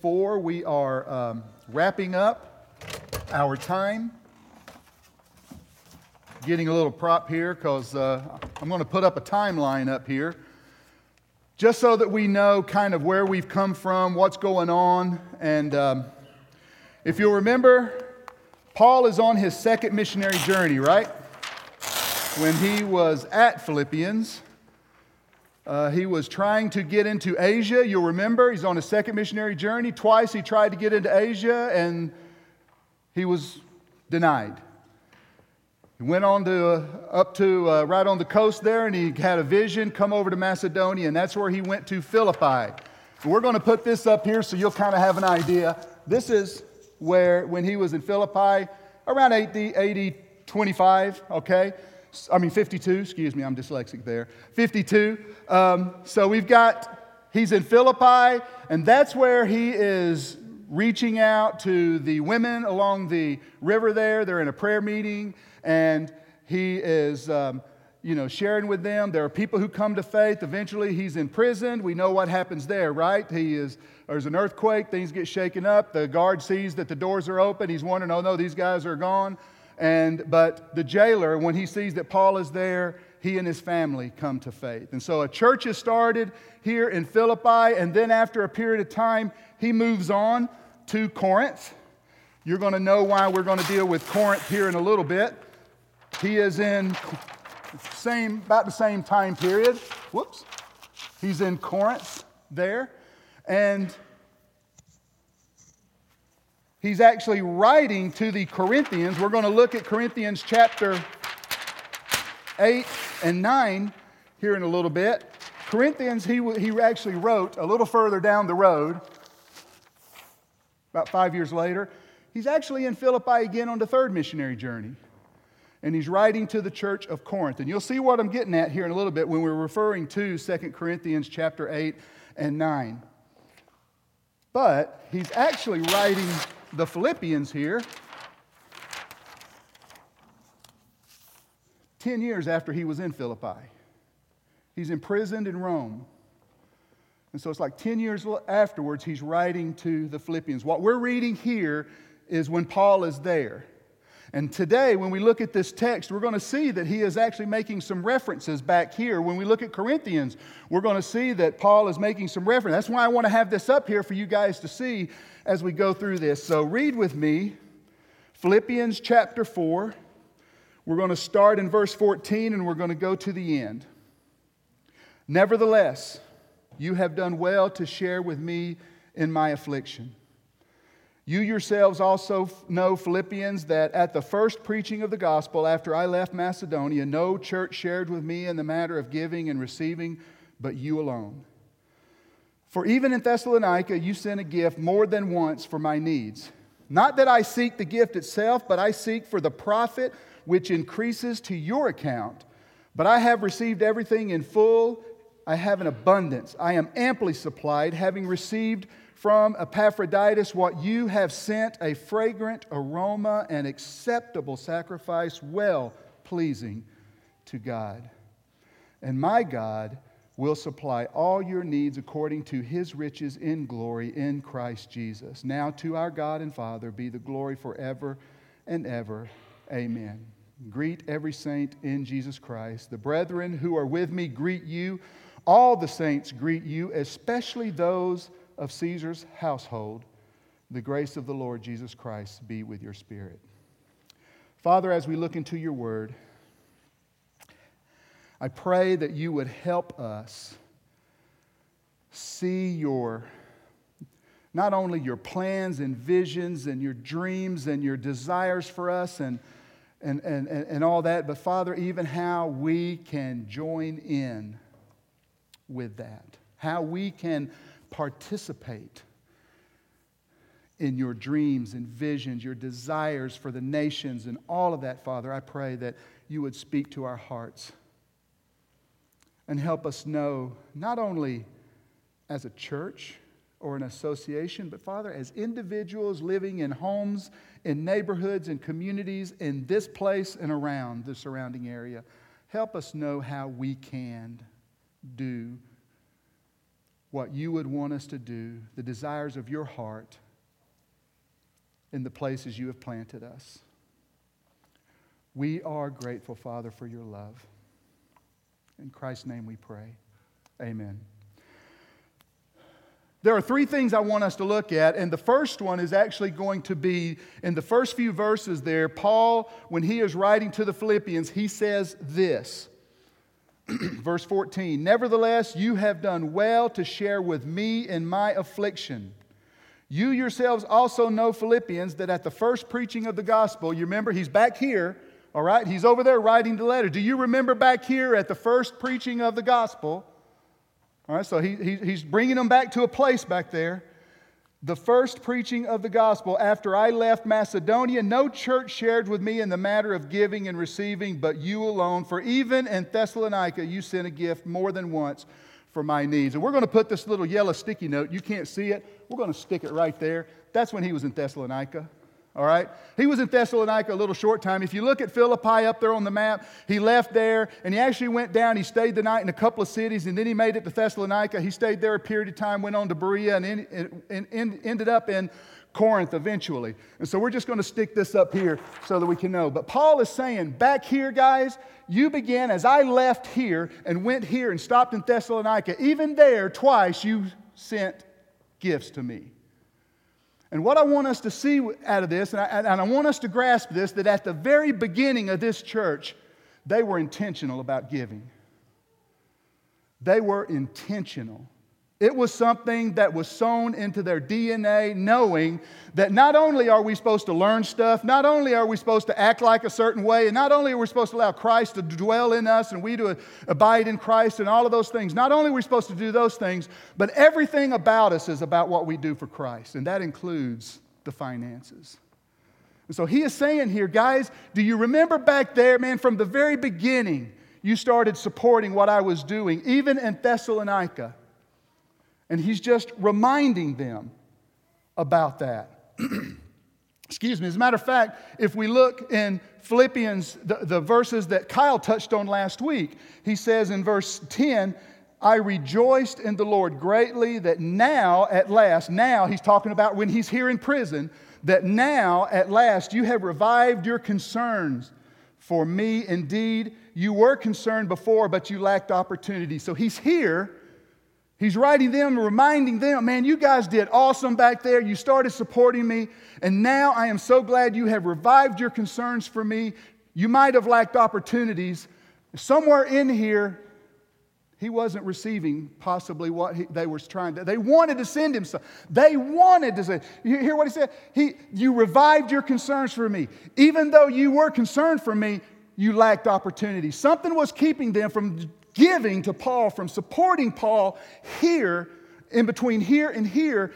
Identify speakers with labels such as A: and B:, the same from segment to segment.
A: Four, we are um, wrapping up our time. Getting a little prop here because uh, I'm going to put up a timeline up here just so that we know kind of where we've come from, what's going on. And um, if you'll remember, Paul is on his second missionary journey, right? When he was at Philippians. Uh, he was trying to get into Asia. You'll remember he's on a second missionary journey. Twice he tried to get into Asia and he was denied. He went on to uh, up to uh, right on the coast there and he had a vision come over to Macedonia and that's where he went to Philippi. We're going to put this up here so you'll kind of have an idea. This is where when he was in Philippi around 80, 80 25, okay? I mean 52, excuse me, I'm dyslexic there. 52. Um, so we've got, he's in Philippi, and that's where he is reaching out to the women along the river there. They're in a prayer meeting, and he is, um, you know, sharing with them. There are people who come to faith. Eventually, he's imprisoned. We know what happens there, right? He is, there's an earthquake, things get shaken up. The guard sees that the doors are open. He's wondering, oh no, these guys are gone. And, but the jailer, when he sees that Paul is there, he and his family come to faith. And so a church is started here in Philippi, and then after a period of time, he moves on to Corinth. You're going to know why we're going to deal with Corinth here in a little bit. He is in same about the same time period. Whoops. He's in Corinth there. And he's actually writing to the Corinthians. We're going to look at Corinthians chapter 8 and 9 here in a little bit. Corinthians, he, he actually wrote a little further down the road, about five years later. He's actually in Philippi again on the third missionary journey. And he's writing to the church of Corinth. And you'll see what I'm getting at here in a little bit when we're referring to 2 Corinthians chapter 8 and 9. But he's actually writing the Philippians here 10 years after he was in Philippi. He's imprisoned in Rome. And so it's like 10 years afterwards, he's writing to the Philippians. What we're reading here is when Paul is there. And today, when we look at this text, we're going to see that he is actually making some references back here. When we look at Corinthians, we're going to see that Paul is making some reference. That's why I want to have this up here for you guys to see as we go through this. So read with me Philippians chapter 4. We're going to start in verse 14 and we're going to go to the end. Nevertheless, you have done well to share with me in my affliction. You yourselves also know, Philippians, that at the first preaching of the gospel after I left Macedonia, no church shared with me in the matter of giving and receiving, but you alone. For even in Thessalonica, you sent a gift more than once for my needs. Not that I seek the gift itself, but I seek for the profit which increases to your account. But I have received everything in full. I have an abundance. I am amply supplied, having received from Epaphroditus what you have sent a fragrant aroma and acceptable sacrifice, well pleasing to God. And my God will supply all your needs according to his riches in glory in Christ Jesus. Now to our God and Father be the glory forever and ever. Amen. Greet every saint in Jesus Christ. The brethren who are with me greet you. All the saints greet you, especially those of Caesar's household, the grace of the Lord Jesus Christ be with your spirit. Father, as we look into your word, I pray that you would help us see your not only your plans and visions and your dreams and your desires for us and, and, and, and all that, but Father, even how we can join in with that, how we can participate in your dreams and visions, your desires for the nations, and all of that, Father. I pray that you would speak to our hearts and help us know not only as a church or an association, but Father, as individuals living in homes, in neighborhoods, in communities, in this place and around the surrounding area, help us know how we can do what you would want us to do, the desires of your heart in the places you have planted us. We are grateful, Father, for your love. In Christ's name we pray. Amen. There are three things I want us to look at, and the first one is actually going to be in the first few verses there. Paul, when he is writing to the Philippians, he says this. Verse 14 Nevertheless, you have done well to share with me in my affliction. You yourselves also know, Philippians, that at the first preaching of the gospel, you remember he's back here, all right? He's over there writing the letter. Do you remember back here at the first preaching of the gospel? All right, so he, he, he's bringing them back to a place back there. The first preaching of the gospel after I left Macedonia, no church shared with me in the matter of giving and receiving, but you alone. For even in Thessalonica, you sent a gift more than once for my needs. And we're going to put this little yellow sticky note. You can't see it. We're going to stick it right there. That's when he was in Thessalonica all right? He was in Thessalonica a little short time. If you look at Philippi up there on the map, he left there and he actually went down. He stayed the night in a couple of cities and then he made it to Thessalonica. He stayed there a period of time, went on to Berea, and, in, and, and ended up in Corinth eventually. And so we're just going to stick this up here so that we can know. But Paul is saying, back here, guys, you began as I left here and went here and stopped in Thessalonica. Even there, twice, you sent gifts to me. And what I want us to see out of this, and I, and I, want us to grasp this, that at the very beginning of this church, they were intentional about giving. They were intentional. It was something that was sown into their DNA, knowing that not only are we supposed to learn stuff, not only are we supposed to act like a certain way, and not only are we supposed to allow Christ to dwell in us and we to abide in Christ and all of those things, not only are we supposed to do those things, but everything about us is about what we do for Christ, and that includes the finances. And so he is saying here, guys, do you remember back there, man, from the very beginning, you started supporting what I was doing, even in Thessalonica? And he's just reminding them about that. Excuse me. As a matter of fact, if we look in Philippians, the, the, verses that Kyle touched on last week, he says in verse 10, I rejoiced in the Lord greatly that now, at last, now he's talking about when he's here in prison, that now, at last, you have revived your concerns for me. Indeed, you were concerned before, but you lacked opportunity. So he's here He's writing them, reminding them, man, you guys did awesome back there. You started supporting me. And now I am so glad you have revived your concerns for me. You might have lacked opportunities. Somewhere in here, he wasn't receiving possibly what he, they were trying to. They wanted to send him some. They wanted to say, you hear what he said? He, you revived your concerns for me. Even though you were concerned for me, you lacked opportunity. Something was keeping them from giving to Paul, from supporting Paul here, in between here and here.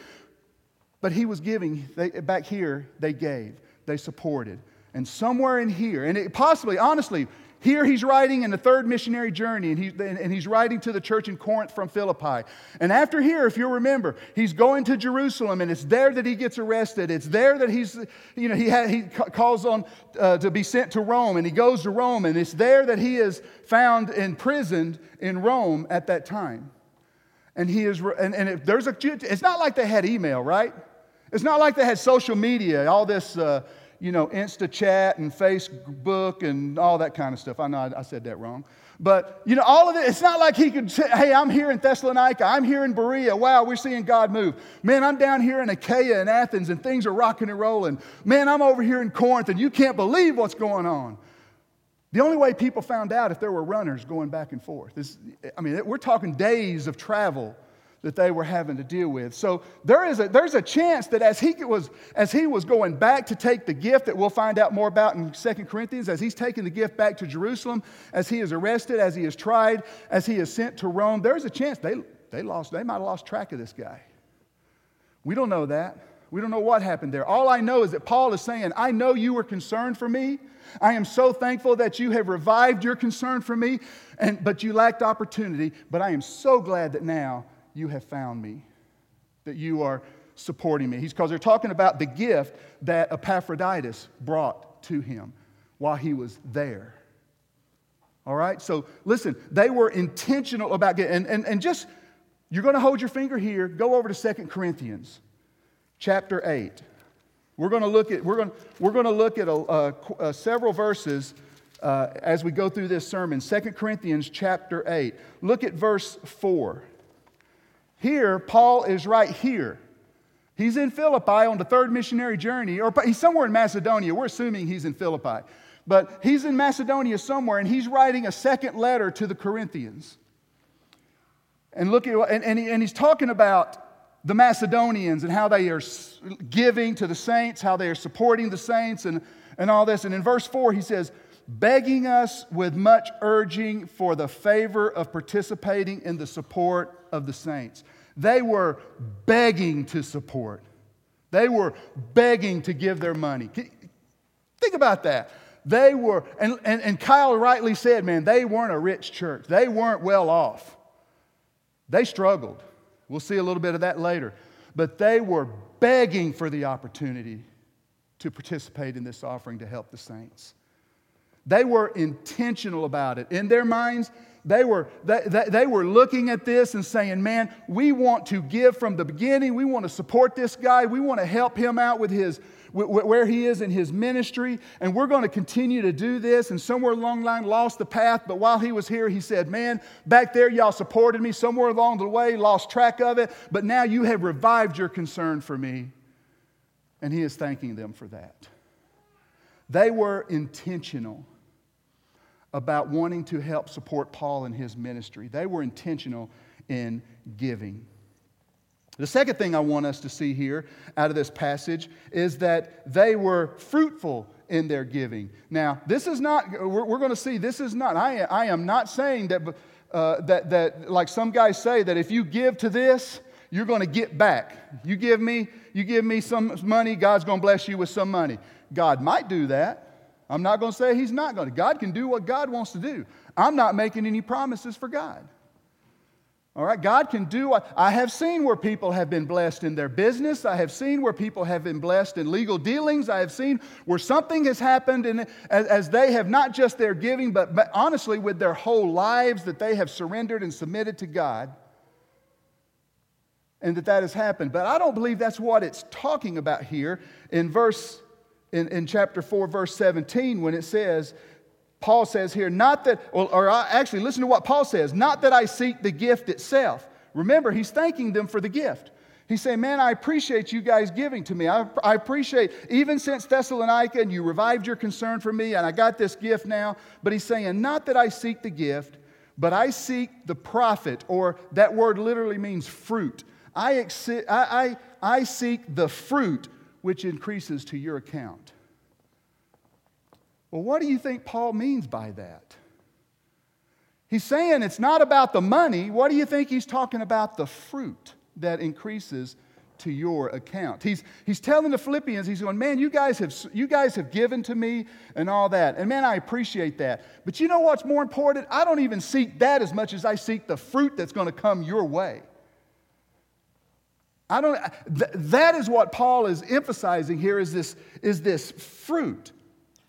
A: But he was giving, they, back here, they gave, they supported. And somewhere in here, and it possibly, honestly, here he's writing in the third missionary journey, and, he, and he's writing to the church in Corinth from Philippi. And after here, if you'll remember, he's going to Jerusalem, and it's there that he gets arrested. It's there that he's, you know, he, ha, he calls on uh, to be sent to Rome, and he goes to Rome, and it's there that he is found imprisoned in Rome at that time. And he is, and, and if there's a, it's not like they had email, right? It's not like they had social media, all this. Uh, you know, Insta chat and Facebook and all that kind of stuff. I know I, I said that wrong. But, you know, all of it, it's not like he could say, hey, I'm here in Thessalonica, I'm here in Berea. Wow, we're seeing God move. Man, I'm down here in Achaia and Athens and things are rocking and rolling. Man, I'm over here in Corinth and you can't believe what's going on. The only way people found out if there were runners going back and forth. is, I mean, we're talking days of travel that they were having to deal with. So there is a, there's a chance that as he, was, as he was going back to take the gift that we'll find out more about in 2 Corinthians, as he's taking the gift back to Jerusalem, as he is arrested, as he is tried, as he is sent to Rome, there's a chance they, they, lost, they might have lost track of this guy. We don't know that. We don't know what happened there. All I know is that Paul is saying, I know you were concerned for me. I am so thankful that you have revived your concern for me, and, but you lacked opportunity. But I am so glad that now you have found me, that you are supporting me. He's because they're talking about the gift that Epaphroditus brought to him while he was there. All right? So listen, they were intentional about getting, and, and, and just, You're going to hold your finger here, go over to 2 Corinthians chapter 8. We're going to look at, we're going, we're going to look at a, a, a several verses uh, as we go through this sermon. 2 Corinthians chapter 8. Look at verse 4. Here, Paul is right here. He's in Philippi on the third missionary journey, or he's somewhere in Macedonia. We're assuming he's in Philippi. But he's in Macedonia somewhere, and he's writing a second letter to the Corinthians. And look at, and, and, he, and he's talking about the Macedonians and how they are giving to the saints, how they are supporting the saints, and, and all this. And in verse 4, he says, begging us with much urging for the favor of participating in the support of the saints. They were begging to support, they were begging to give their money. Think about that. They were, and, and, and Kyle rightly said, man, they weren't a rich church. They weren't well off. They struggled. We'll see a little bit of that later. But they were begging for the opportunity to participate in this offering to help the saints. They were intentional about it. In their minds, they were, they, they, they, were looking at this and saying, Man, we want to give from the beginning. We want to support this guy. We want to help him out with his, where he is in his ministry. And we're going to continue to do this. And somewhere along the line, lost the path. But while he was here, he said, Man, back there, y'all supported me. Somewhere along the way, lost track of it. But now you have revived your concern for me. And he is thanking them for that. They were intentional about wanting to help support Paul in his ministry. They were intentional in giving. The second thing I want us to see here out of this passage is that they were fruitful in their giving. Now, this is not, we're, we're going to see, this is not, I, I am not saying that, uh, that, that, like some guys say, that if you give to this, you're going to get back. You give me, you give me some money, God's going to bless you with some money. God might do that. I'm not going to say he's not going to. God can do what God wants to do. I'm not making any promises for God. All right, God can do what I have seen where people have been blessed in their business. I have seen where people have been blessed in legal dealings. I have seen where something has happened and as, as they have not just their giving, but, but honestly with their whole lives that they have surrendered and submitted to God. And that that has happened. But I don't believe that's what it's talking about here in verse in, in chapter 4, verse 17, when it says, Paul says here, not that, or, or actually, listen to what Paul says, not that I seek the gift itself. Remember, he's thanking them for the gift. He's saying, Man, I appreciate you guys giving to me. I, I, appreciate, even since Thessalonica, and you revived your concern for me, and I got this gift now. But he's saying, Not that I seek the gift, but I seek the profit, or that word literally means fruit. I, I, I, I seek the fruit which increases to your account. Well, what do you think Paul means by that? He's saying it's not about the money. What do you think he's talking about? The fruit that increases to your account. He's, he's telling the Philippians, he's going, man, you guys, have, you guys have given to me and all that. And man, I appreciate that. But you know what's more important? I don't even seek that as much as I seek the fruit that's going to come your way. I don't, th- that is what Paul is emphasizing here is this, is this fruit.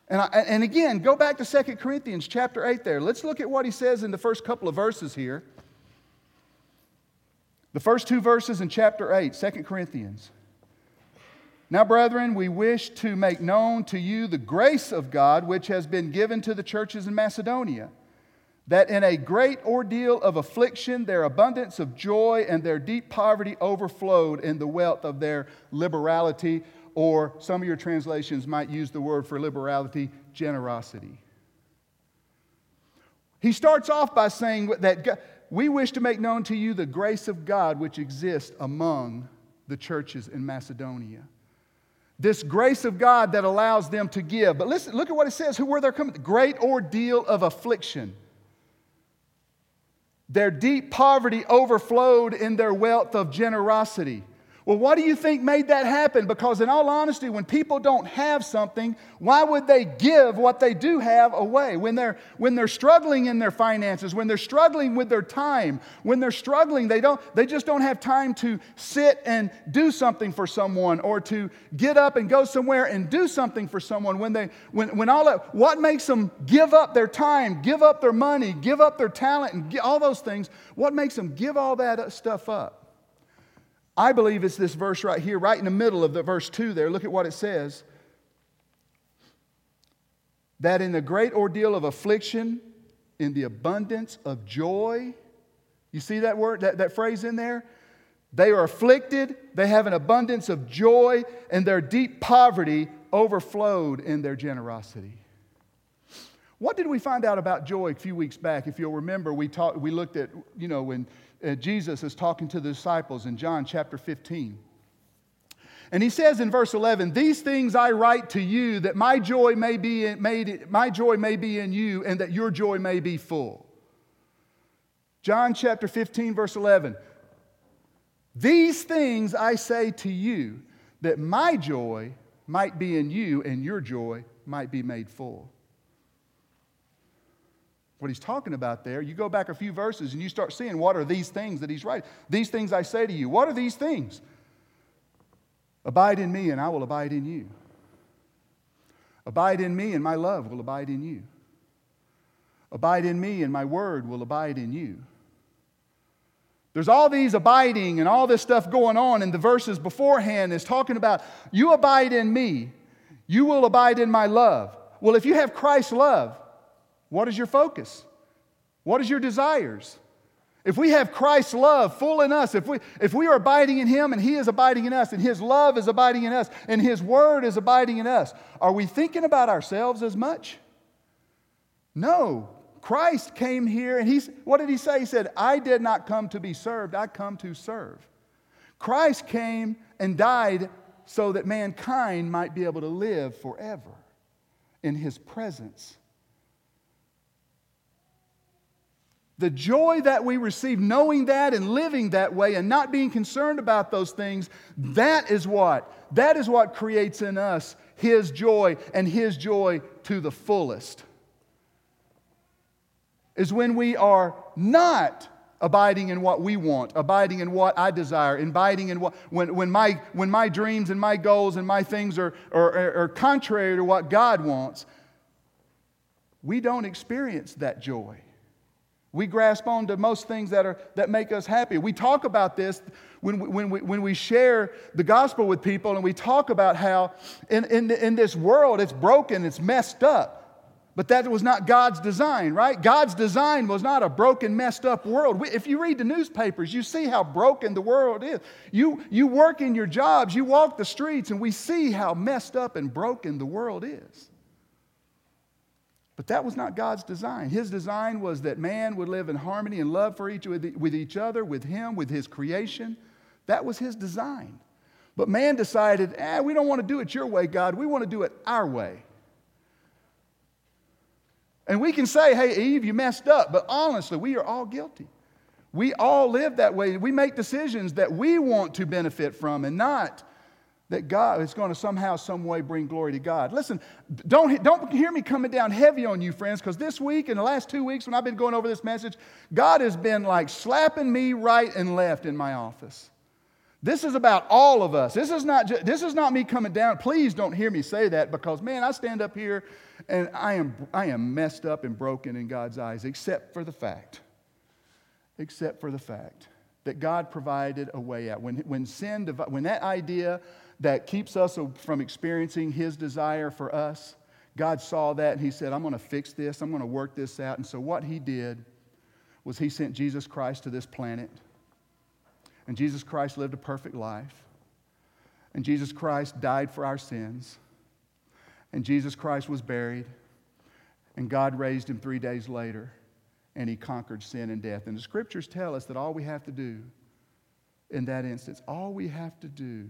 A: And, I, and again, go back to 2 Corinthians chapter 8 there. Let's look at what he says in the first couple of verses here. The first two verses in chapter 8, 2 Corinthians. Now, brethren, we wish to make known to you the grace of God which has been given to the churches in Macedonia that in a great ordeal of affliction, their abundance of joy and their deep poverty overflowed in the wealth of their liberality, or some of your translations might use the word for liberality, generosity. He starts off by saying that we wish to make known to you the grace of God which exists among the churches in Macedonia. This grace of God that allows them to give. But listen, look at what it says. Who were they coming? Great ordeal of affliction. Their deep poverty overflowed in their wealth of generosity. Well, what do you think made that happen? Because, in all honesty, when people don't have something, why would they give what they do have away? When they're, when they're struggling in their finances, when they're struggling with their time, when they're struggling, they, don't, they just don't have time to sit and do something for someone or to get up and go somewhere and do something for someone. When they, when, when all that, what makes them give up their time, give up their money, give up their talent, and all those things? What makes them give all that stuff up? I believe it's this verse right here, right in the middle of the verse 2 there. Look at what it says. That in the great ordeal of affliction, in the abundance of joy, you see that word, that, that phrase in there? They are afflicted, they have an abundance of joy, and their deep poverty overflowed in their generosity. What did we find out about joy a few weeks back? If you'll remember, we, talked, we looked at, you know, when uh, Jesus is talking to the disciples in John chapter 15. And he says in verse 11, These things I write to you that my joy may be in, made, my joy may be in you and that your joy may be full. John chapter 15, verse 11. These things I say to you that my joy might be in you and your joy might be made full what he's talking about there, you go back a few verses and you start seeing what are these things that he's writing. These things I say to you. What are these things? Abide in me and I will abide in you. Abide in me and my love will abide in you. Abide in me and my word will abide in you. There's all these abiding and all this stuff going on in the verses beforehand is talking about you abide in me, you will abide in my love. Well, if you have Christ's love, what is your focus? What is your desires? If we have Christ's love full in us, if we, if we are abiding in Him and He is abiding in us, and His love is abiding in us, and His word is abiding in us, are we thinking about ourselves as much? No. Christ came here and He's, what did He say? He said, I did not come to be served, I come to serve. Christ came and died so that mankind might be able to live forever in His presence. The joy that we receive, knowing that and living that way and not being concerned about those things, that is what? That is what creates in us His joy and His joy to the fullest. Is when we are not abiding in what we want, abiding in what I desire, abiding in what, when, when, my, when my dreams and my goals and my things are, are, are contrary to what God wants, we don't experience that joy. We grasp on to most things that, are, that make us happy. We talk about this when we, when, we, when we share the gospel with people, and we talk about how in, in, in this world it's broken, it's messed up. But that was not God's design, right? God's design was not a broken, messed up world. If you read the newspapers, you see how broken the world is. You, you work in your jobs, you walk the streets, and we see how messed up and broken the world is. But that was not God's design. His design was that man would live in harmony and love for each, with each other, with him, with his creation. That was his design. But man decided, eh, we don't want to do it your way, God. We want to do it our way. And we can say, hey, Eve, you messed up. But honestly, we are all guilty. We all live that way. We make decisions that we want to benefit from and not that God is going to somehow, some way bring glory to God. Listen, don't, don't hear me coming down heavy on you, friends, because this week and the last two weeks when I've been going over this message, God has been like slapping me right and left in my office. This is about all of us. This is not, this is not me coming down. Please don't hear me say that because, man, I stand up here and I am, I am messed up and broken in God's eyes, except for the fact, except for the fact that God provided a way out. When, when sin, when that idea that keeps us from experiencing His desire for us. God saw that and He said, I'm going to fix this, I'm going to work this out. And so, what He did was He sent Jesus Christ to this planet. And Jesus Christ lived a perfect life. And Jesus Christ died for our sins. And Jesus Christ was buried. And God raised him three days later. And he conquered sin and death. And the scriptures tell us that all we have to do in that instance, all we have to do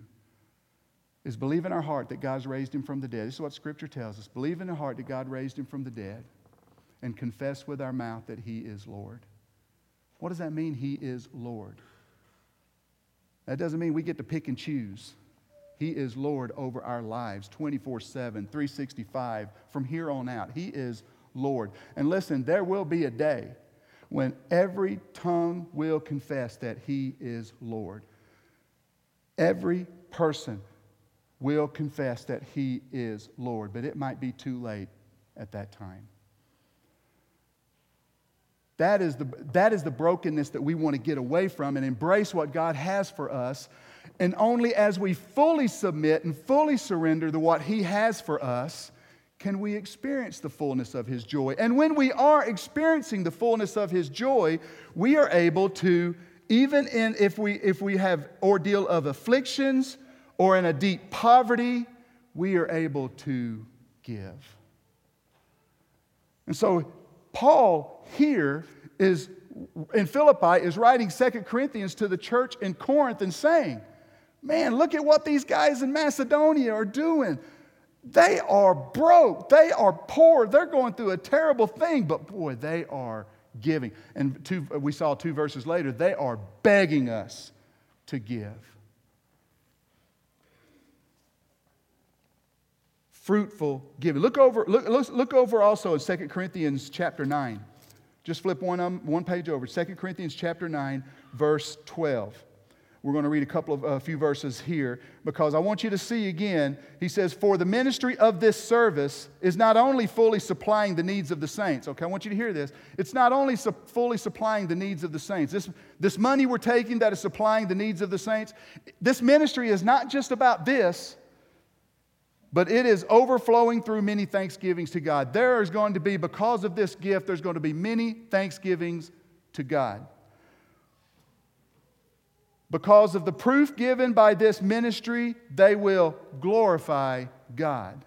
A: is believe in our heart that God's raised him from the dead. This is what Scripture tells us. Believe in our heart that God raised him from the dead and confess with our mouth that he is Lord. What does that mean, he is Lord? That doesn't mean we get to pick and choose. He is Lord over our lives 24 7, 365, from here on out. He is Lord. And listen, there will be a day when every tongue will confess that He is Lord. Every person will confess that He is Lord, but it might be too late at that time. That is, the, that is the brokenness that we want to get away from and embrace what God has for us. And only as we fully submit and fully surrender to what He has for us can we experience the fullness of His joy. And when we are experiencing the fullness of His joy, we are able to, even in if we, if we have ordeal of afflictions or in a deep poverty, we are able to give. And so Paul here is in Philippi is writing Second Corinthians to the church in Corinth and saying, Man, look at what these guys in Macedonia are doing. They are broke. They are poor. They're going through a terrible thing, but boy, they are giving. And two, we saw two verses later, they are begging us to give. Fruitful giving. Look over, look, look, look over also in 2 Corinthians chapter 9. Just flip one, um, one page over. 2 Corinthians chapter 9, verse 12. We're going to read a couple of a few verses here because I want you to see again. He says, For the ministry of this service is not only fully supplying the needs of the saints. Okay, I want you to hear this. It's not only su- fully supplying the needs of the saints. This, this money we're taking that is supplying the needs of the saints, this ministry is not just about this, but it is overflowing through many thanksgivings to God. There is going to be, because of this gift, there's going to be many thanksgivings to God. Because of the proof given by this ministry, they will glorify God.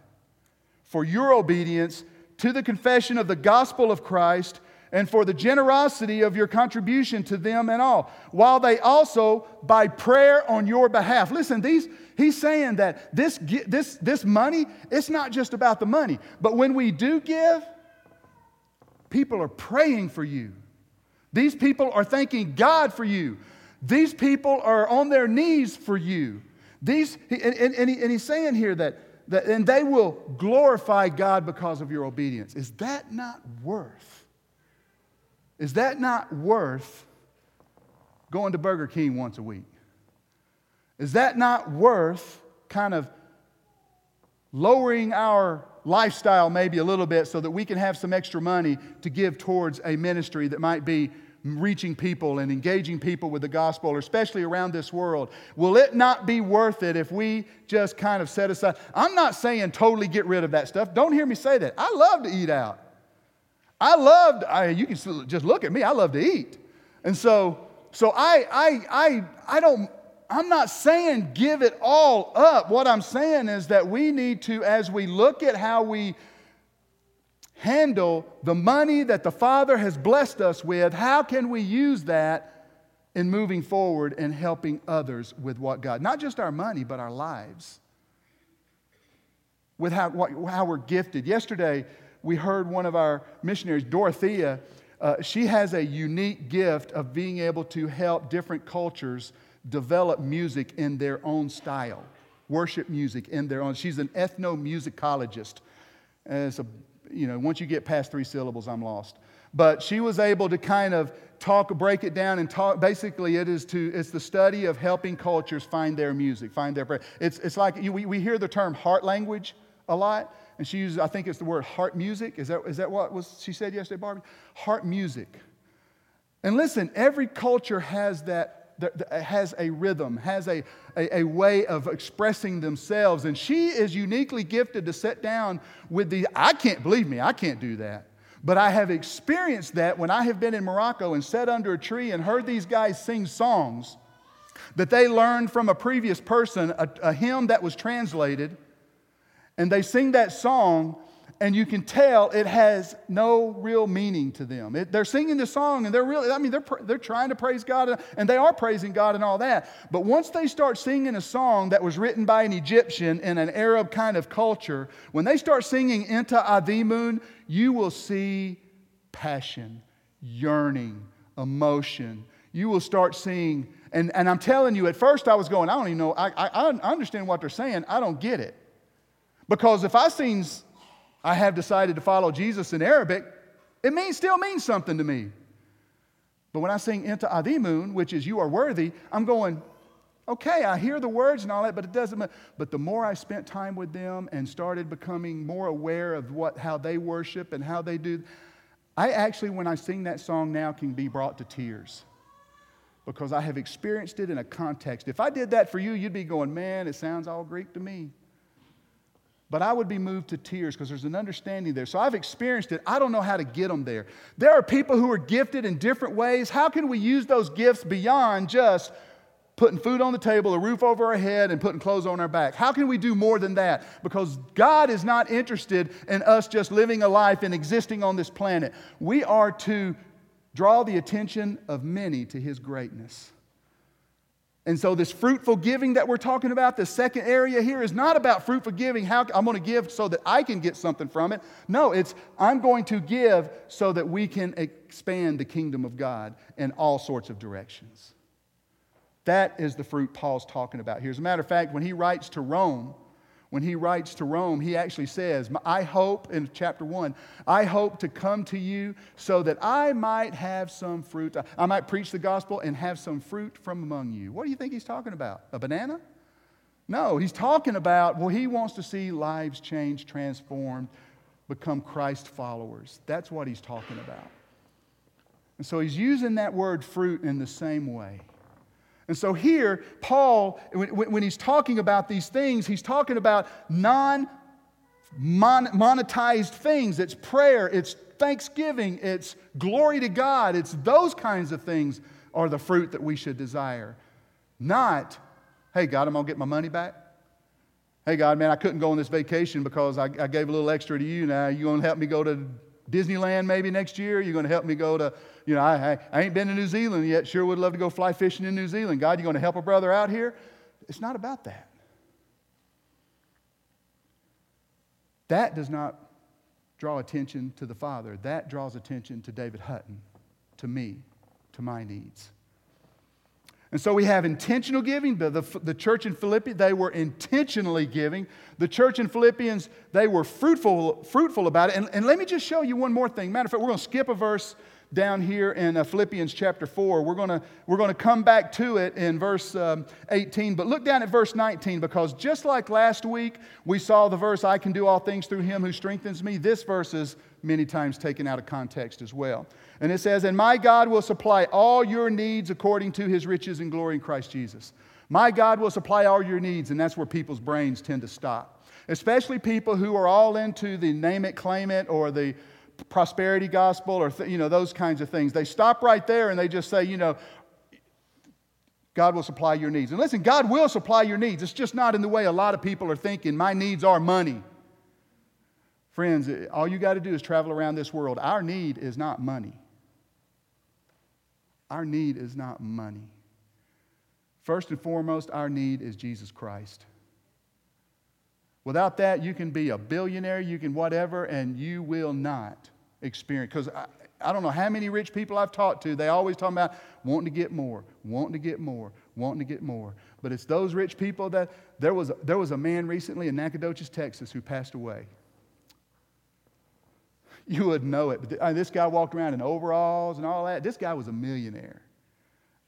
A: For your obedience to the confession of the gospel of Christ and for the generosity of your contribution to them and all, while they also, by prayer on your behalf. Listen, these, he's saying that this, this, this money, it's not just about the money, but when we do give, people are praying for you. These people are thanking God for you. These people are on their knees for you. These, and, and, and, he, and he's saying here that, that, and they will glorify God because of your obedience. Is that not worth? Is that not worth going to Burger King once a week? Is that not worth kind of lowering our lifestyle maybe a little bit so that we can have some extra money to give towards a ministry that might be reaching people and engaging people with the gospel, especially around this world? Will it not be worth it if we just kind of set aside? I'm not saying totally get rid of that stuff. Don't hear me say that. I love to eat out. I loved, I, you can just look at me, I love to eat. And so, so I, I, I, I don't, I'm not saying give it all up. What I'm saying is that we need to, as we look at how we handle the money that the Father has blessed us with, how can we use that in moving forward and helping others with what God, not just our money, but our lives, with how, what, how we're gifted. Yesterday, we heard one of our missionaries, Dorothea, uh, she has a unique gift of being able to help different cultures develop music in their own style, worship music in their own. She's an ethnomusicologist. As a, you know, once you get past three syllables, I'm lost. But she was able to kind of talk, break it down, and talk. Basically, it is to it's the study of helping cultures find their music, find their. It's it's like you, we, we hear the term heart language a lot and she uses, I think it's the word heart music. Is that, is that what was she said yesterday, Barbie? Heart music. And listen, every culture has that, has a rhythm, has a, a, a, way of expressing themselves. And she is uniquely gifted to sit down with the, I can't believe me, I can't do that. But I have experienced that when I have been in Morocco and sat under a tree and heard these guys sing songs that they learned from a previous person, a, a hymn that was translated and they sing that song, and you can tell it has no real meaning to them. It, they're singing the song, and they're really, I mean, they're, they're trying to praise God, and they are praising God and all that. But once they start singing a song that was written by an Egyptian in an Arab kind of culture, when they start singing Enta Adhimun, you will see passion, yearning, emotion. You will start seeing And, and I'm telling you, at first I was going, I don't even know, I, I, I understand what they're saying, I don't get it. Because if I seen, I have decided to follow Jesus in Arabic, it means, still means something to me. But when I sing Inta Adimun, which is you are worthy, I'm going, okay, I hear the words and all that, but it doesn't. But the more I spent time with them and started becoming more aware of what, how they worship and how they do, I actually, when I sing that song now, can be brought to tears because I have experienced it in a context. If I did that for you, you'd be going, man, it sounds all Greek to me. But I would be moved to tears because there's an understanding there. So I've experienced it. I don't know how to get them there. There are people who are gifted in different ways. How can we use those gifts beyond just putting food on the table, a roof over our head, and putting clothes on our back? How can we do more than that? Because God is not interested in us just living a life and existing on this planet. We are to draw the attention of many to His greatness. And so, this fruitful giving that we're talking about, the second area here, is not about fruitful giving. How I'm going to give so that I can get something from it. No, it's I'm going to give so that we can expand the kingdom of God in all sorts of directions. That is the fruit Paul's talking about here. As a matter of fact, when he writes to Rome, when he writes to Rome, he actually says, I hope, in chapter 1, I hope to come to you so that I might have some fruit. I might preach the gospel and have some fruit from among you. What do you think he's talking about? A banana? No, he's talking about, well, he wants to see lives changed, transformed, become Christ followers. That's what he's talking about. And so he's using that word fruit in the same way. And so here, Paul, when, when he's talking about these things, he's talking about non monetized things. It's prayer, it's thanksgiving, it's glory to God, it's those kinds of things are the fruit that we should desire. Not, hey, God, I'm going to get my money back. Hey, God, man, I couldn't go on this vacation because I, I gave a little extra to you. Now, you going to help me go to Disneyland maybe next year? You're going to help me go to, you know, I, I, ain't been to New Zealand yet. Sure would love to go fly fishing in New Zealand. God, you going to help a brother out here? It's not about that. That does not draw attention to the Father. That draws attention to David Hutton, to me, to my needs. And so we have intentional giving. The, the, the, church in Philippi, they were intentionally giving. The church in Philippians, they were fruitful, fruitful about it. And, and let me just show you one more thing. Matter of fact, we're going to skip a verse down here in uh, Philippians chapter 4. We're going to we're to come back to it in verse um, 18. But look down at verse 19 because just like last week, we saw the verse, I can do all things through him who strengthens me. This verse is many times taken out of context as well. And it says, And my God will supply all your needs according to his riches and glory in Christ Jesus. My God will supply all your needs, and that's where people's brains tend to stop. Especially people who are all into the name it, claim it, or the prosperity gospel, or th- you know those kinds of things. They stop right there and they just say, you know, God will supply your needs. And listen, God will supply your needs. It's just not in the way a lot of people are thinking. My needs are money. Friends, eh, all you got to do is travel around this world. Our need is not money. Our need is not money. First and foremost, our need is Jesus Christ. Without that, you can be a billionaire, you can whatever, and you will not experience. Because I, I don't know how many rich people I've talked to, they always talk about wanting to get more, wanting to get more, wanting to get more. But it's those rich people that there was, there was a man recently in Nacogdoches, Texas, who passed away you would know it. But this guy walked around in overalls and all that. This guy was a millionaire.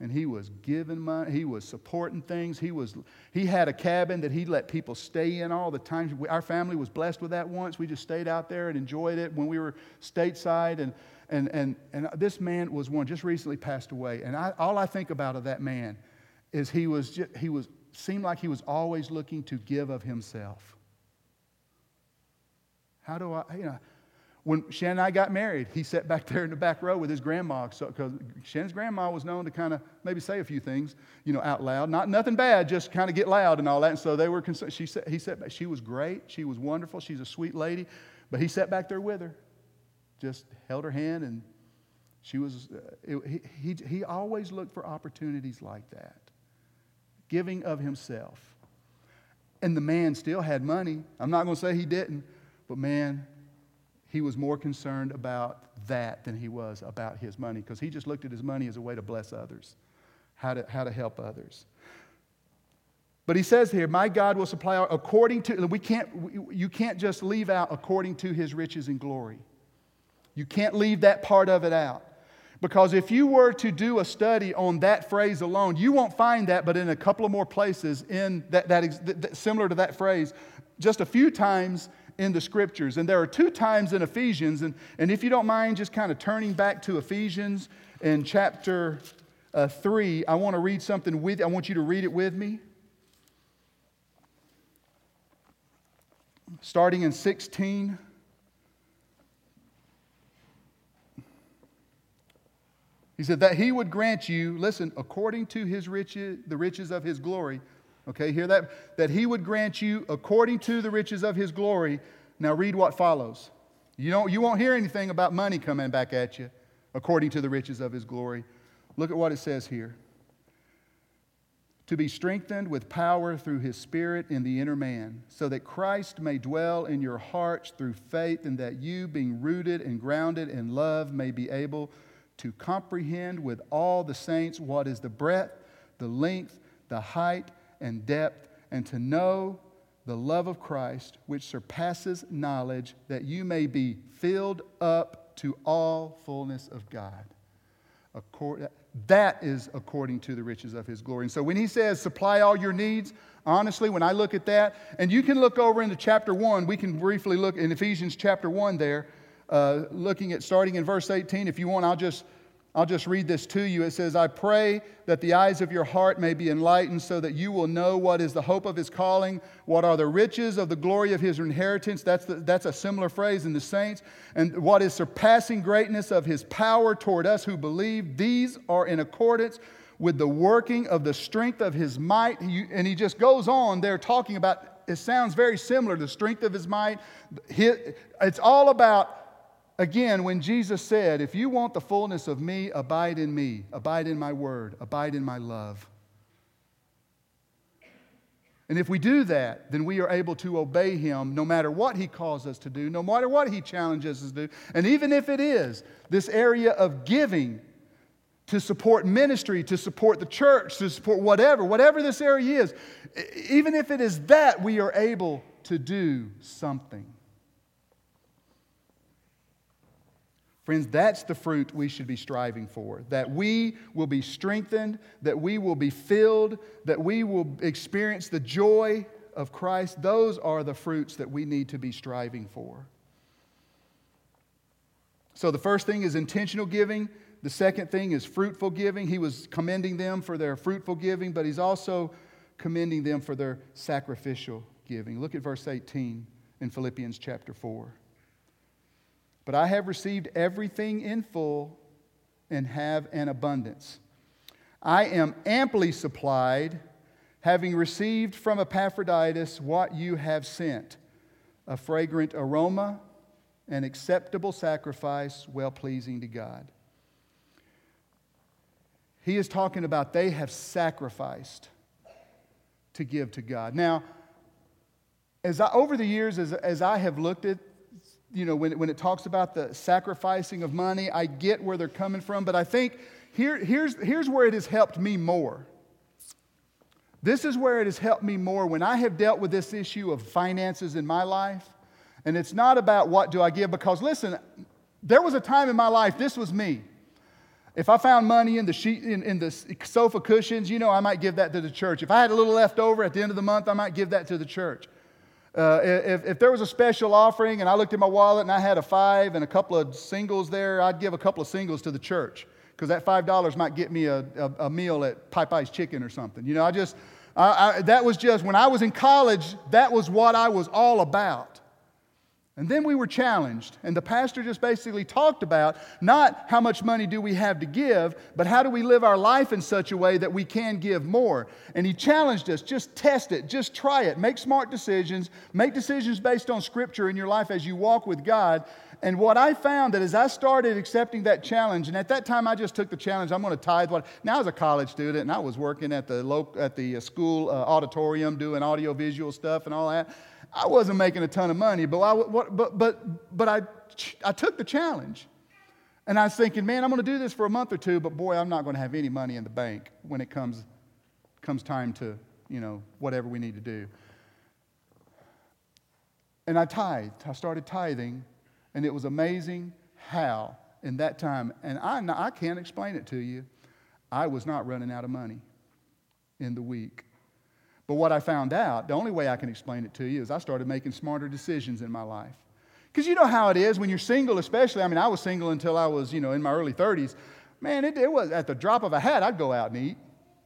A: And he was giving money, he was supporting things. He, was, he had a cabin that he let people stay in all the time. Our family was blessed with that once. We just stayed out there and enjoyed it when we were stateside. And, and, and, and this man was one, just recently passed away. And I, all I think about of that man is he was, just, he was, seemed like he was always looking to give of himself. How do I, you know, when Shannon and I got married, he sat back there in the back row with his grandma, because so, Shannon's grandma was known to kind of maybe say a few things, you know, out loud. Not nothing bad, just kind of get loud and all that. And so they were. concerned. She sat, he back. She was great. She was wonderful. She's a sweet lady, but he sat back there with her, just held her hand, and she was. Uh, it, he, he he always looked for opportunities like that, giving of himself. And the man still had money. I'm not going to say he didn't, but man, he was more concerned about that than he was about his money because he just looked at his money as a way to bless others. how to, how to help others. But he says here, My God will supply according to, we can't, you can't just leave out according to his riches and glory. You can't leave that part of it out. Because if you were to do a study on that phrase alone, you won't find that, but in a couple of more places in that, that, that, similar to that phrase, just a few times in the scriptures. And there are two times in Ephesians. And, and if you don't mind just kind of turning back to Ephesians in chapter uh, 3, I want to read something with I want you to read it with me. Starting in 16. He said that he would grant you, listen, according to his riches, the riches of his glory. Okay, hear that? That he would grant you according to the riches of his glory. Now read what follows. You, don't, you won't hear anything about money coming back at you according to the riches of his glory. Look at what it says here. To be strengthened with power through his spirit in the inner man, so that Christ may dwell in your hearts through faith, and that you, being rooted and grounded in love, may be able to comprehend with all the saints what is the breadth, the length, the height, and depth, and to know the love of Christ, which surpasses knowledge, that you may be filled up to all fullness of God. That is according to the riches of his glory. And so when he says supply all your needs, honestly, when I look at that, and you can look over into chapter 1, we can briefly look in Ephesians chapter 1 there uh, looking at starting in verse 18. If you want, I'll just, I'll just read this to you. It says, I pray that the eyes of your heart may be enlightened so that you will know what is the hope of his calling, what are the riches of the glory of his inheritance. That's, the, that's a similar phrase in the saints. And what is surpassing greatness of his power toward us who believe. These are in accordance with the working of the strength of his might. And he just goes on there talking about it sounds very similar the strength of his might. It's all about Again, when Jesus said, If you want the fullness of me, abide in me, abide in my word, abide in my love. And if we do that, then we are able to obey him no matter what he calls us to do, no matter what he challenges us to do. And even if it is this area of giving to support ministry, to support the church, to support whatever, whatever this area is, even if it is that, we are able to do something. Friends, that's the fruit we should be striving for. That we will be strengthened, that we will be filled, that we will experience the joy of Christ. Those are the fruits that we need to be striving for. So the first thing is intentional giving. The second thing is fruitful giving. He was commending them for their fruitful giving, but he's also commending them for their sacrificial giving. Look at verse 18 in Philippians chapter 4. But I have received everything in full and have an abundance. I am amply supplied, having received from Epaphroditus what you have sent a fragrant aroma, an acceptable sacrifice, well pleasing to God. He is talking about they have sacrificed to give to God. Now, as I, over the years, as, as I have looked at you know, when, when it talks about the sacrificing of money, I get where they're coming from, but I think here, here's, here's where it has helped me more. This is where it has helped me more when I have dealt with this issue of finances in my life. And it's not about what do I give, because listen, there was a time in my life, this was me. If I found money in the, sheet, in, in the sofa cushions, you know, I might give that to the church. If I had a little left over at the end of the month, I might give that to the church. Uh, if, if there was a special offering and I looked in my wallet and I had a five and a couple of singles there, I'd give a couple of singles to the church because that $5 might get me a, a, a, meal at Popeye's Chicken or something. You know, I just, I, I, that was just, when I was in college, that was what I was all about. And then we were challenged, and the pastor just basically talked about not how much money do we have to give, but how do we live our life in such a way that we can give more. And he challenged us just test it, just try it, make smart decisions, make decisions based on scripture in your life as you walk with God. And what I found that as I started accepting that challenge, and at that time I just took the challenge, I'm going to tithe what. Now, I was a college student and I was working at the, local, at the uh, school uh, auditorium doing audiovisual stuff and all that. I wasn't making a ton of money, but I, what, but, but, but I, I took the challenge. And I was thinking, man, I'm going to do this for a month or two, but boy, I'm not going to have any money in the bank when it comes, comes time to, you know, whatever we need to do. And I tithed. I started tithing, and it was amazing how in that time, and I, I can't explain it to you, I was not running out of money in the week. But what I found out, the only way I can explain it to you is I started making smarter decisions in my life. Because you know how it is when you're single, especially. I mean, I was single until I was, you know, in my early 30s. Man, it, it was at the drop of a hat, I'd go out and eat.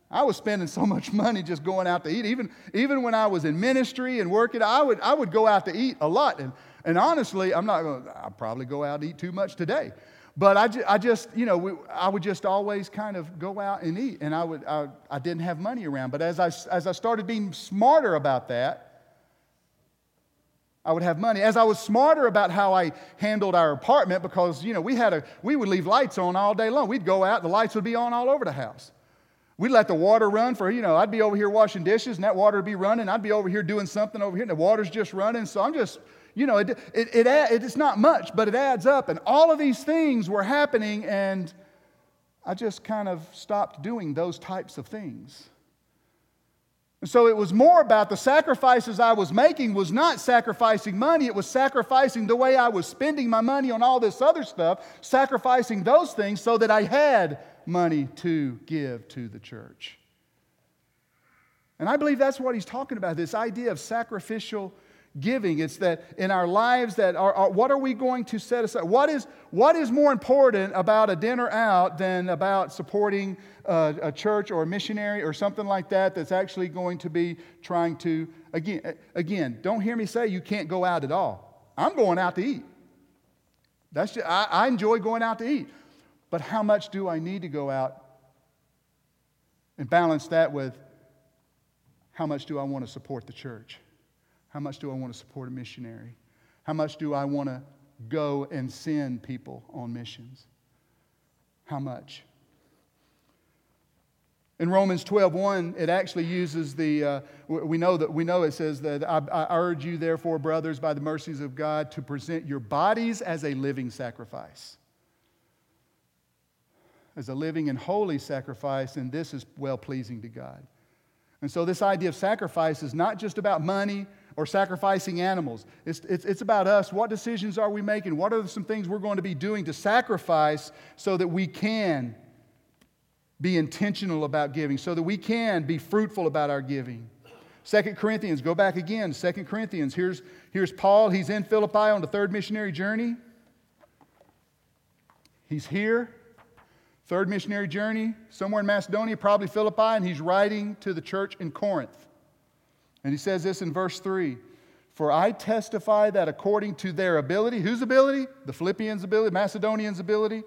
A: I was spending so much money just going out to eat. Even, even when I was in ministry and working, I would, I would go out to eat a lot. And, and honestly, I'm not going to, I'll probably go out and eat too much today. But I, ju- I just, you know, we, I would just always kind of go out and eat, and I, would, I, I didn't have money around. But as I, as I started being smarter about that, I would have money. As I was smarter about how I handled our apartment, because, you know, we, had a, we would leave lights on all day long. We'd go out, the lights would be on all over the house. We'd let the water run for, you know, I'd be over here washing dishes, and that water would be running. I'd be over here doing something over here, and the water's just running. So I'm just, you know, it, it, it, it's not much, but it adds up. And all of these things were happening, and I just kind of stopped doing those types of things. And so it was more about the sacrifices I was making was not sacrificing money, it was sacrificing the way I was spending my money on all this other stuff, sacrificing those things so that I had money to give to the church. And I believe that's what he's talking about this idea of sacrificial giving. It's that in our lives that are, are, what are we going to set aside? What is, what is more important about a dinner out than about supporting a, a church or a missionary or something like that that's actually going to be trying to, again, again, don't hear me say you can't go out at all. I'm going out to eat. That's just, I, I enjoy going out to eat. But how much do I need to go out and balance that with how much do I want to support the church? How much do I want to support a missionary? How much do I want to go and send people on missions? How much? In Romans 12:1, it actually uses the, uh, we know that we know it says that I, I urge you, therefore, brothers, by the mercies of God, to present your bodies as a living sacrifice. As a living and holy sacrifice, and this is well pleasing to God. And so, this idea of sacrifice is not just about money or sacrificing animals. It's, it's, it's about us. What decisions are we making? What are some things we're going to be doing to sacrifice so that we can be intentional about giving, so that we can be fruitful about our giving? Second Corinthians, go back again. Second Corinthians, here's, here's Paul. He's in Philippi on the third missionary journey. He's here, third missionary journey, somewhere in Macedonia, probably Philippi, and he's writing to the church in Corinth. And he says this in verse 3 For I testify that according to their ability, whose ability? The Philippians' ability, Macedonians' ability.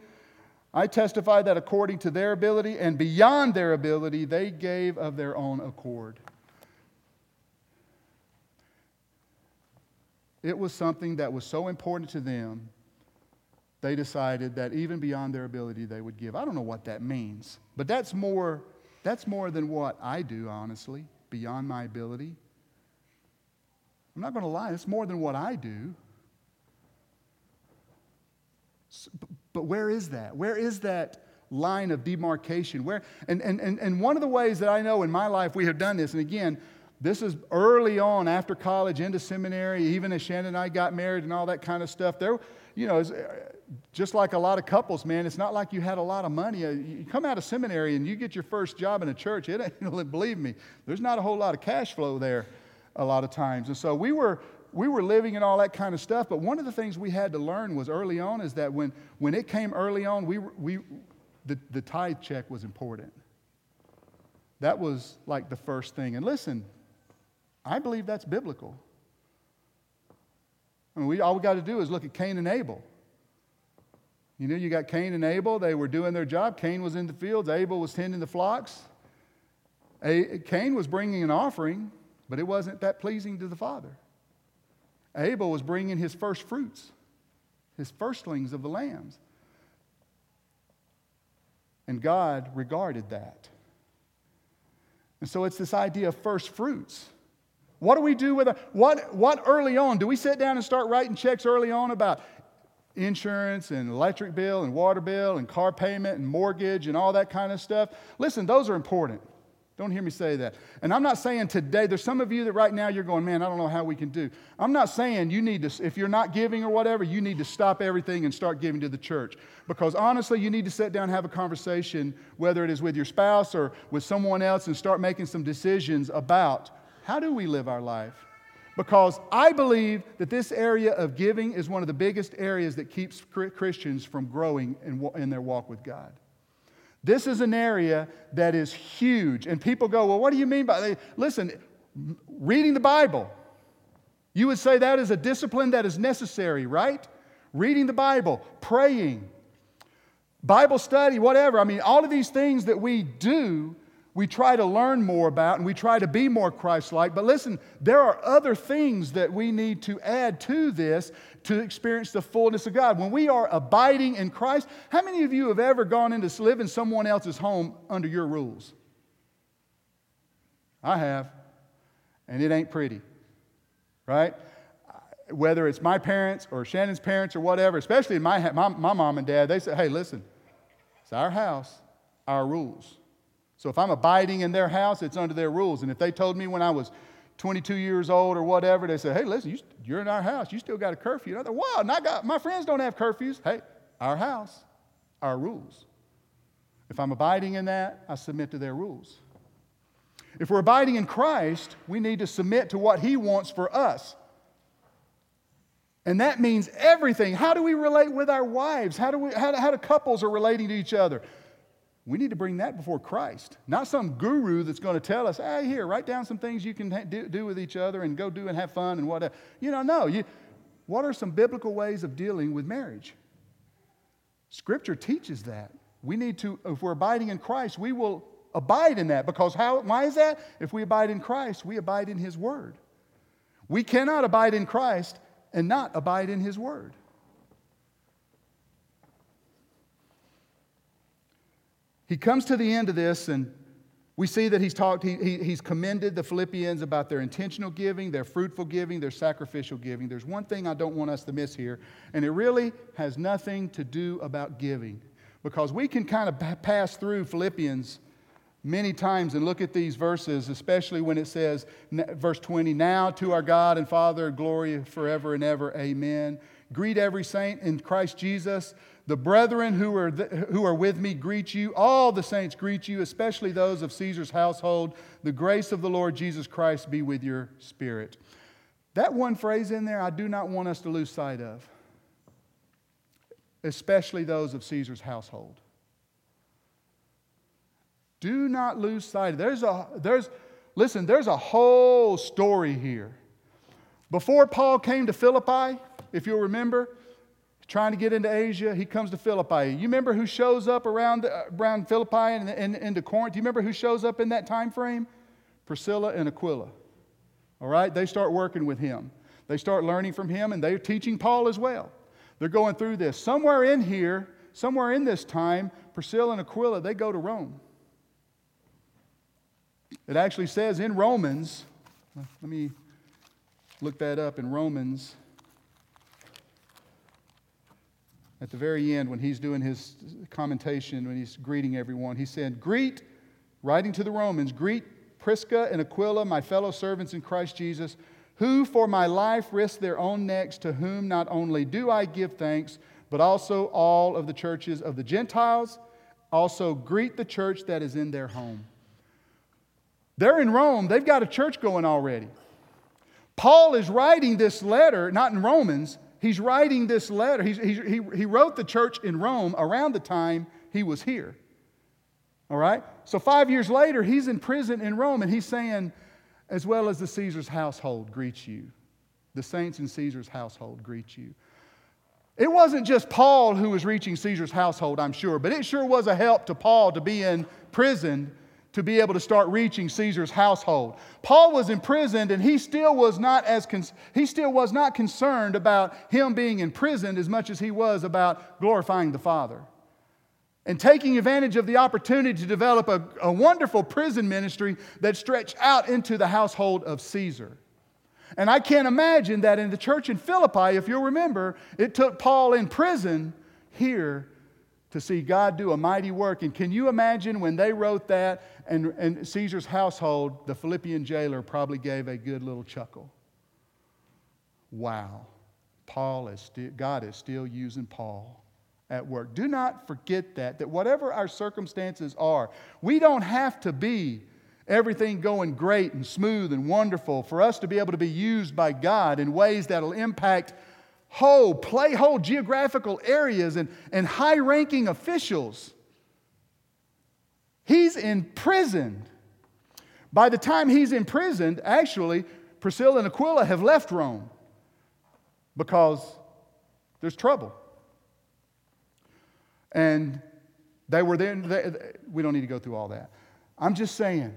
A: I testify that according to their ability and beyond their ability, they gave of their own accord. It was something that was so important to them, they decided that even beyond their ability, they would give. I don't know what that means, but that's more, that's more than what I do, honestly, beyond my ability. I'm not going to lie, it's more than what I do. But where is that? Where is that line of demarcation? Where, and, and, and, and one of the ways that I know in my life we have done this, and again, this is early on after college into seminary, even as Shannon and I got married and all that kind of stuff. There, you know, just like a lot of couples, man, it's not like you had a lot of money. You come out of seminary and you get your first job in a church. It ain't, believe me, there's not a whole lot of cash flow there a lot of times. And so we were, we were living and all that kind of stuff. But one of the things we had to learn was early on is that when, when it came early on, we, we, the, the tithe check was important. That was like the first thing. And listen, I believe that's biblical. I mean, we, all we got to do is look at Cain and Abel. You know, you got Cain and Abel. They were doing their job. Cain was in the fields. Abel was tending the flocks. A, Cain was bringing an offering. But it wasn't that pleasing to the Father. Abel was bringing his first fruits, his firstlings of the lambs. And God regarded that. And so it's this idea of first fruits. What do we do with a, what, what early on? Do we sit down and start writing checks early on about insurance and electric bill and water bill and car payment and mortgage and all that kind of stuff. Listen, those are important. Don't hear me say that. And I'm not saying today, there's some of you that right now you're going, man, I don't know how we can do. I'm not saying you need to, if you're not giving or whatever, you need to stop everything and start giving to the church. Because honestly, you need to sit down and have a conversation, whether it is with your spouse or with someone else, and start making some decisions about how do we live our life? Because I believe that this area of giving is one of the biggest areas that keeps Christians from growing in, in their walk with God. This is an area that is huge. And people go, well, what do you mean by that? Listen, reading the Bible, you would say that is a discipline that is necessary, right? Reading the Bible, praying, Bible study, whatever. I mean, all of these things that we do we try to learn more about and we try to be more Christ like. But listen, there are other things that we need to add to this to experience the fullness of God. When we are abiding in Christ, how many of you have ever gone into to live in someone else's home under your rules? I have. And it ain't pretty, right? Whether it's my parents or Shannon's parents or whatever, especially my, my, my mom and dad, they say, hey, listen, it's our house, our rules. So if I'm abiding in their house, it's under their rules. And if they told me when I was 22 years old or whatever, they said, hey, listen, you, are in our house. You still got a curfew. And I thought, wow, and I got, my friends don't have curfews. Hey, our house, our rules. If I'm abiding in that, I submit to their rules. If we're abiding in Christ, we need to submit to what He wants for us. And that means everything. How do we relate with our wives? How do, we, how, how do couples are relating to each other? We need to bring that before Christ, not some guru that's going to tell us, hey, here, write down some things you can do, do with each other and go do and have fun and whatever. You know, no. You, what are some biblical ways of dealing with marriage? Scripture teaches that. We need to, if we're abiding in Christ, we will abide in that because how, why is that? If we abide in Christ, we abide in His Word. We cannot abide in Christ and not abide in His Word. He comes to the end of this, and we see that he's talked, he, he, he's commended the Philippians about their intentional giving, their fruitful giving, their sacrificial giving. There's one thing I don't want us to miss here, and it really has nothing to do about giving. Because we can kind of pass through Philippians many times and look at these verses, especially when it says, verse 20, now to our God and Father, glory forever and ever, amen. Greet every saint in Christ Jesus. The brethren who are, th- who are with me greet you. All the saints greet you, especially those of Caesar's household. The grace of the Lord Jesus Christ be with your spirit. That one phrase in there, I do not want us to lose sight of, especially those of Caesar's household. Do not lose sight of there's a there's listen, there's a whole story here. Before Paul came to Philippi, if you'll remember, trying to get into Asia. He comes to Philippi. You remember who shows up around, uh, around Philippi and, and into Corinth? Do you remember who shows up in that time frame? Priscilla and Aquila. All right? They start working with him. They start learning from him, and they're teaching Paul as well. They're going through this. Somewhere in here, somewhere in this time, Priscilla and Aquila, they go to Rome. It actually says in Romans, let me look that up in Romans at the very end when he's doing his commentation, when he's greeting everyone, he said, Greet, writing to the Romans, greet Prisca and Aquila, my fellow servants in Christ Jesus, who for my life risked their own necks, to whom not only do I give thanks, but also all of the churches of the Gentiles. Also, greet the church that is in their home. They're in Rome, they've got a church going already. Paul is writing this letter, not in Romans, he's writing this letter. He's, he, he, he wrote the church in Rome around the time he was here. All right? So five years later, he's in prison in Rome, and he's saying, as well as the Caesar's household greets you. The saints in Caesar's household greet you. It wasn't just Paul who was reaching Caesar's household, I'm sure, but it sure was a help to Paul to be in prison to be able to start reaching Caesar's household. Paul was imprisoned and he still was not as con- he still was not concerned about him being imprisoned as much as he was about glorifying the Father. And taking advantage of the opportunity to develop a, a wonderful prison ministry that stretched out into the household of Caesar. And I can't imagine that in the church in Philippi, if you'll remember, it took Paul in prison here to see God do a mighty work. And can you imagine when they wrote that and, and Caesar's household, the Philippian jailer probably gave a good little chuckle? Wow. Paul is still, God is still using Paul at work. Do not forget that, that whatever our circumstances are, we don't have to be everything going great and smooth and wonderful for us to be able to be used by God in ways that'll impact whole, play whole geographical areas and, and high ranking officials. He's imprisoned. By the time he's imprisoned, actually, Priscilla and Aquila have left Rome because there's trouble. And they were then, they, we don't need to go through all that. I'm just saying,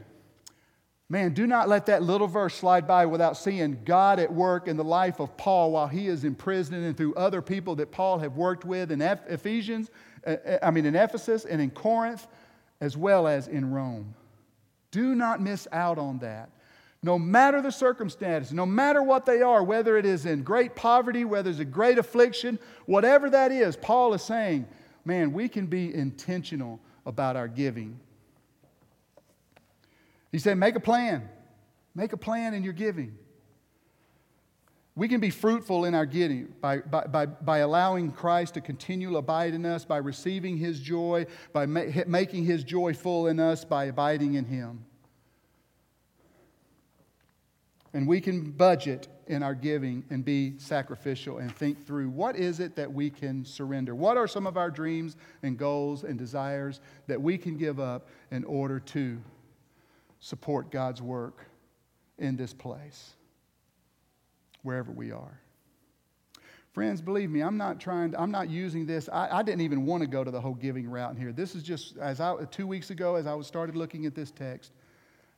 A: man, do not let that little verse slide by without seeing God at work in the life of Paul while he is in prison and through other people that Paul have worked with in Ephesians, uh, uh, I mean, in Ephesus and in Corinth, as well as in Rome. Do not miss out on that. No matter the circumstances, no matter what they are, whether it is in great poverty, whether it's a great affliction, whatever that is, Paul is saying, man, we can be intentional about our giving. He said, make a plan. Make a plan in your giving. We can be fruitful in our giving by, by, by, by allowing Christ to continue to abide in us, by receiving His joy, by ma- making His joy full in us, by abiding in Him. And we can budget in our giving and be sacrificial and think through what is it that we can surrender? What are some of our dreams and goals and desires that we can give up in order to support God's work in this place, wherever we are? Friends, believe me, I'm not trying, to, I'm not using this. I, I, didn't even want to go to the whole giving route here. This is just, as I, two weeks ago, as I started looking at this text,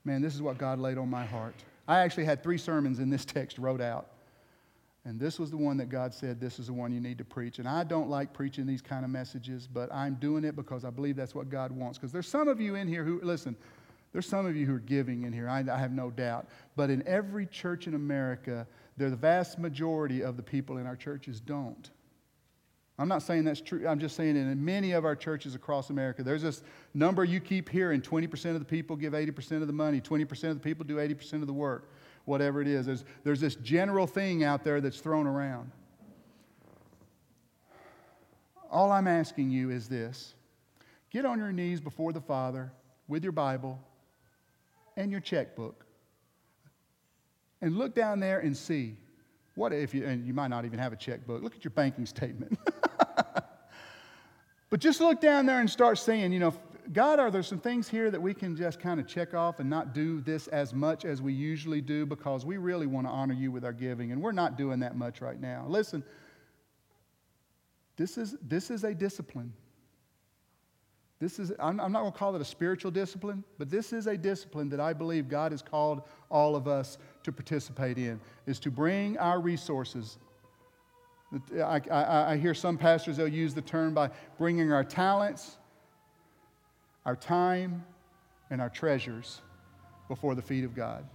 A: man, this is what God laid on my heart. I actually had three sermons in this text wrote out. And this was the one that God said, This is the one you need to preach. And I don't like preaching these kind of messages, but I'm doing it because I believe that's what God wants. Because there's some of you in here who, listen, there's some of you who are giving in here, I, I have no doubt. But in every church in America, the vast majority of the people in our churches don't. I'm not saying that's true. I'm just saying in many of our churches across America, there's this number you keep hearing 20% of the people give 80% of the money, 20% of the people do 80% of the work, whatever it is. There's, there's this general thing out there that's thrown around. All I'm asking you is this get on your knees before the Father with your Bible and your checkbook and look down there and see what if you, and you might not even have a checkbook, look at your banking statement. but just look down there and start saying, you know, God, are there some things here that we can just kind of check off and not do this as much as we usually do because we really want to honor you with our giving, and we're not doing that much right now. Listen, this is, this is a discipline. This is, I'm, I'm not going to call it a spiritual discipline, but this is a discipline that I believe God has called all of us to participate in, is to bring our resources. I, I, I hear some pastors, they'll use the term by bringing our talents, our time, and our treasures before the feet of God.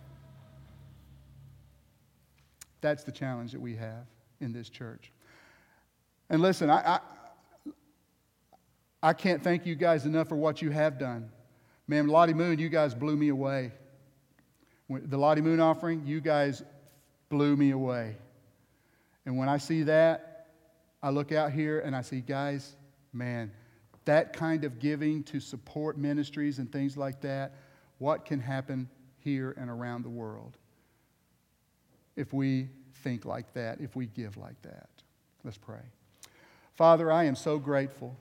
A: That's the challenge that we have in this church. And listen, I, I can't thank you guys enough for what you have done. Man, Lottie Moon, you guys blew me away. The Lottie Moon offering, you guys blew me away. And when I see that, I look out here and I see, guys, man, that kind of giving to support ministries and things like that, what can happen here and around the world if we think like that, if we give like that? Let's pray. Father, I am so grateful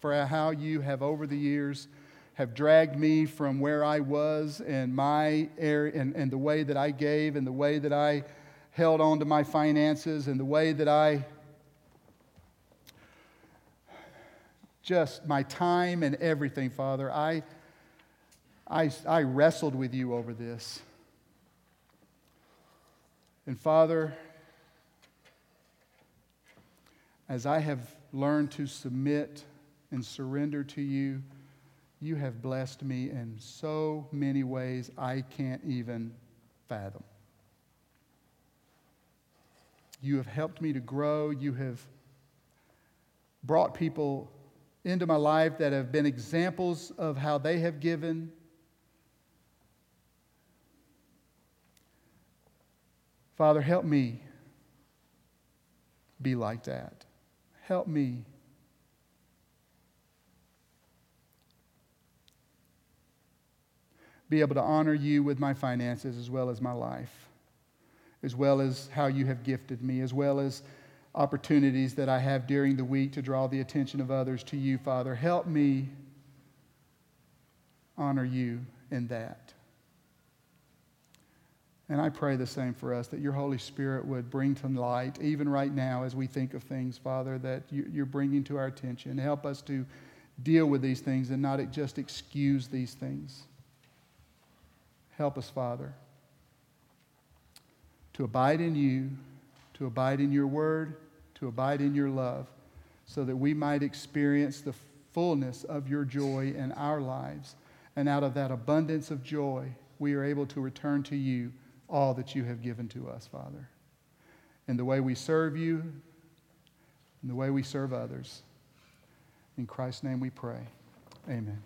A: for how you have over the years have dragged me from where I was and my area and, and the way that I gave and the way that I held on to my finances and the way that I just my time and everything, Father. I, I, I wrestled with you over this. And Father, as I have learned to submit and surrender to you, you have blessed me in so many ways I can't even fathom. You have helped me to grow. You have brought people into my life that have been examples of how they have given. Father, help me be like that. Help me. Be able to honor you with my finances as well as my life, as well as how you have gifted me, as well as opportunities that I have during the week to draw the attention of others to you, Father. Help me honor you in that. And I pray the same for us that your Holy Spirit would bring to light, even right now as we think of things, Father, that you're bringing to our attention. Help us to deal with these things and not just excuse these things. Help us, Father, to abide in you, to abide in your word, to abide in your love, so that we might experience the fullness of your joy in our lives. And out of that abundance of joy, we are able to return to you all that you have given to us, Father. In the way we serve you, in the way we serve others. In Christ's name we pray. Amen.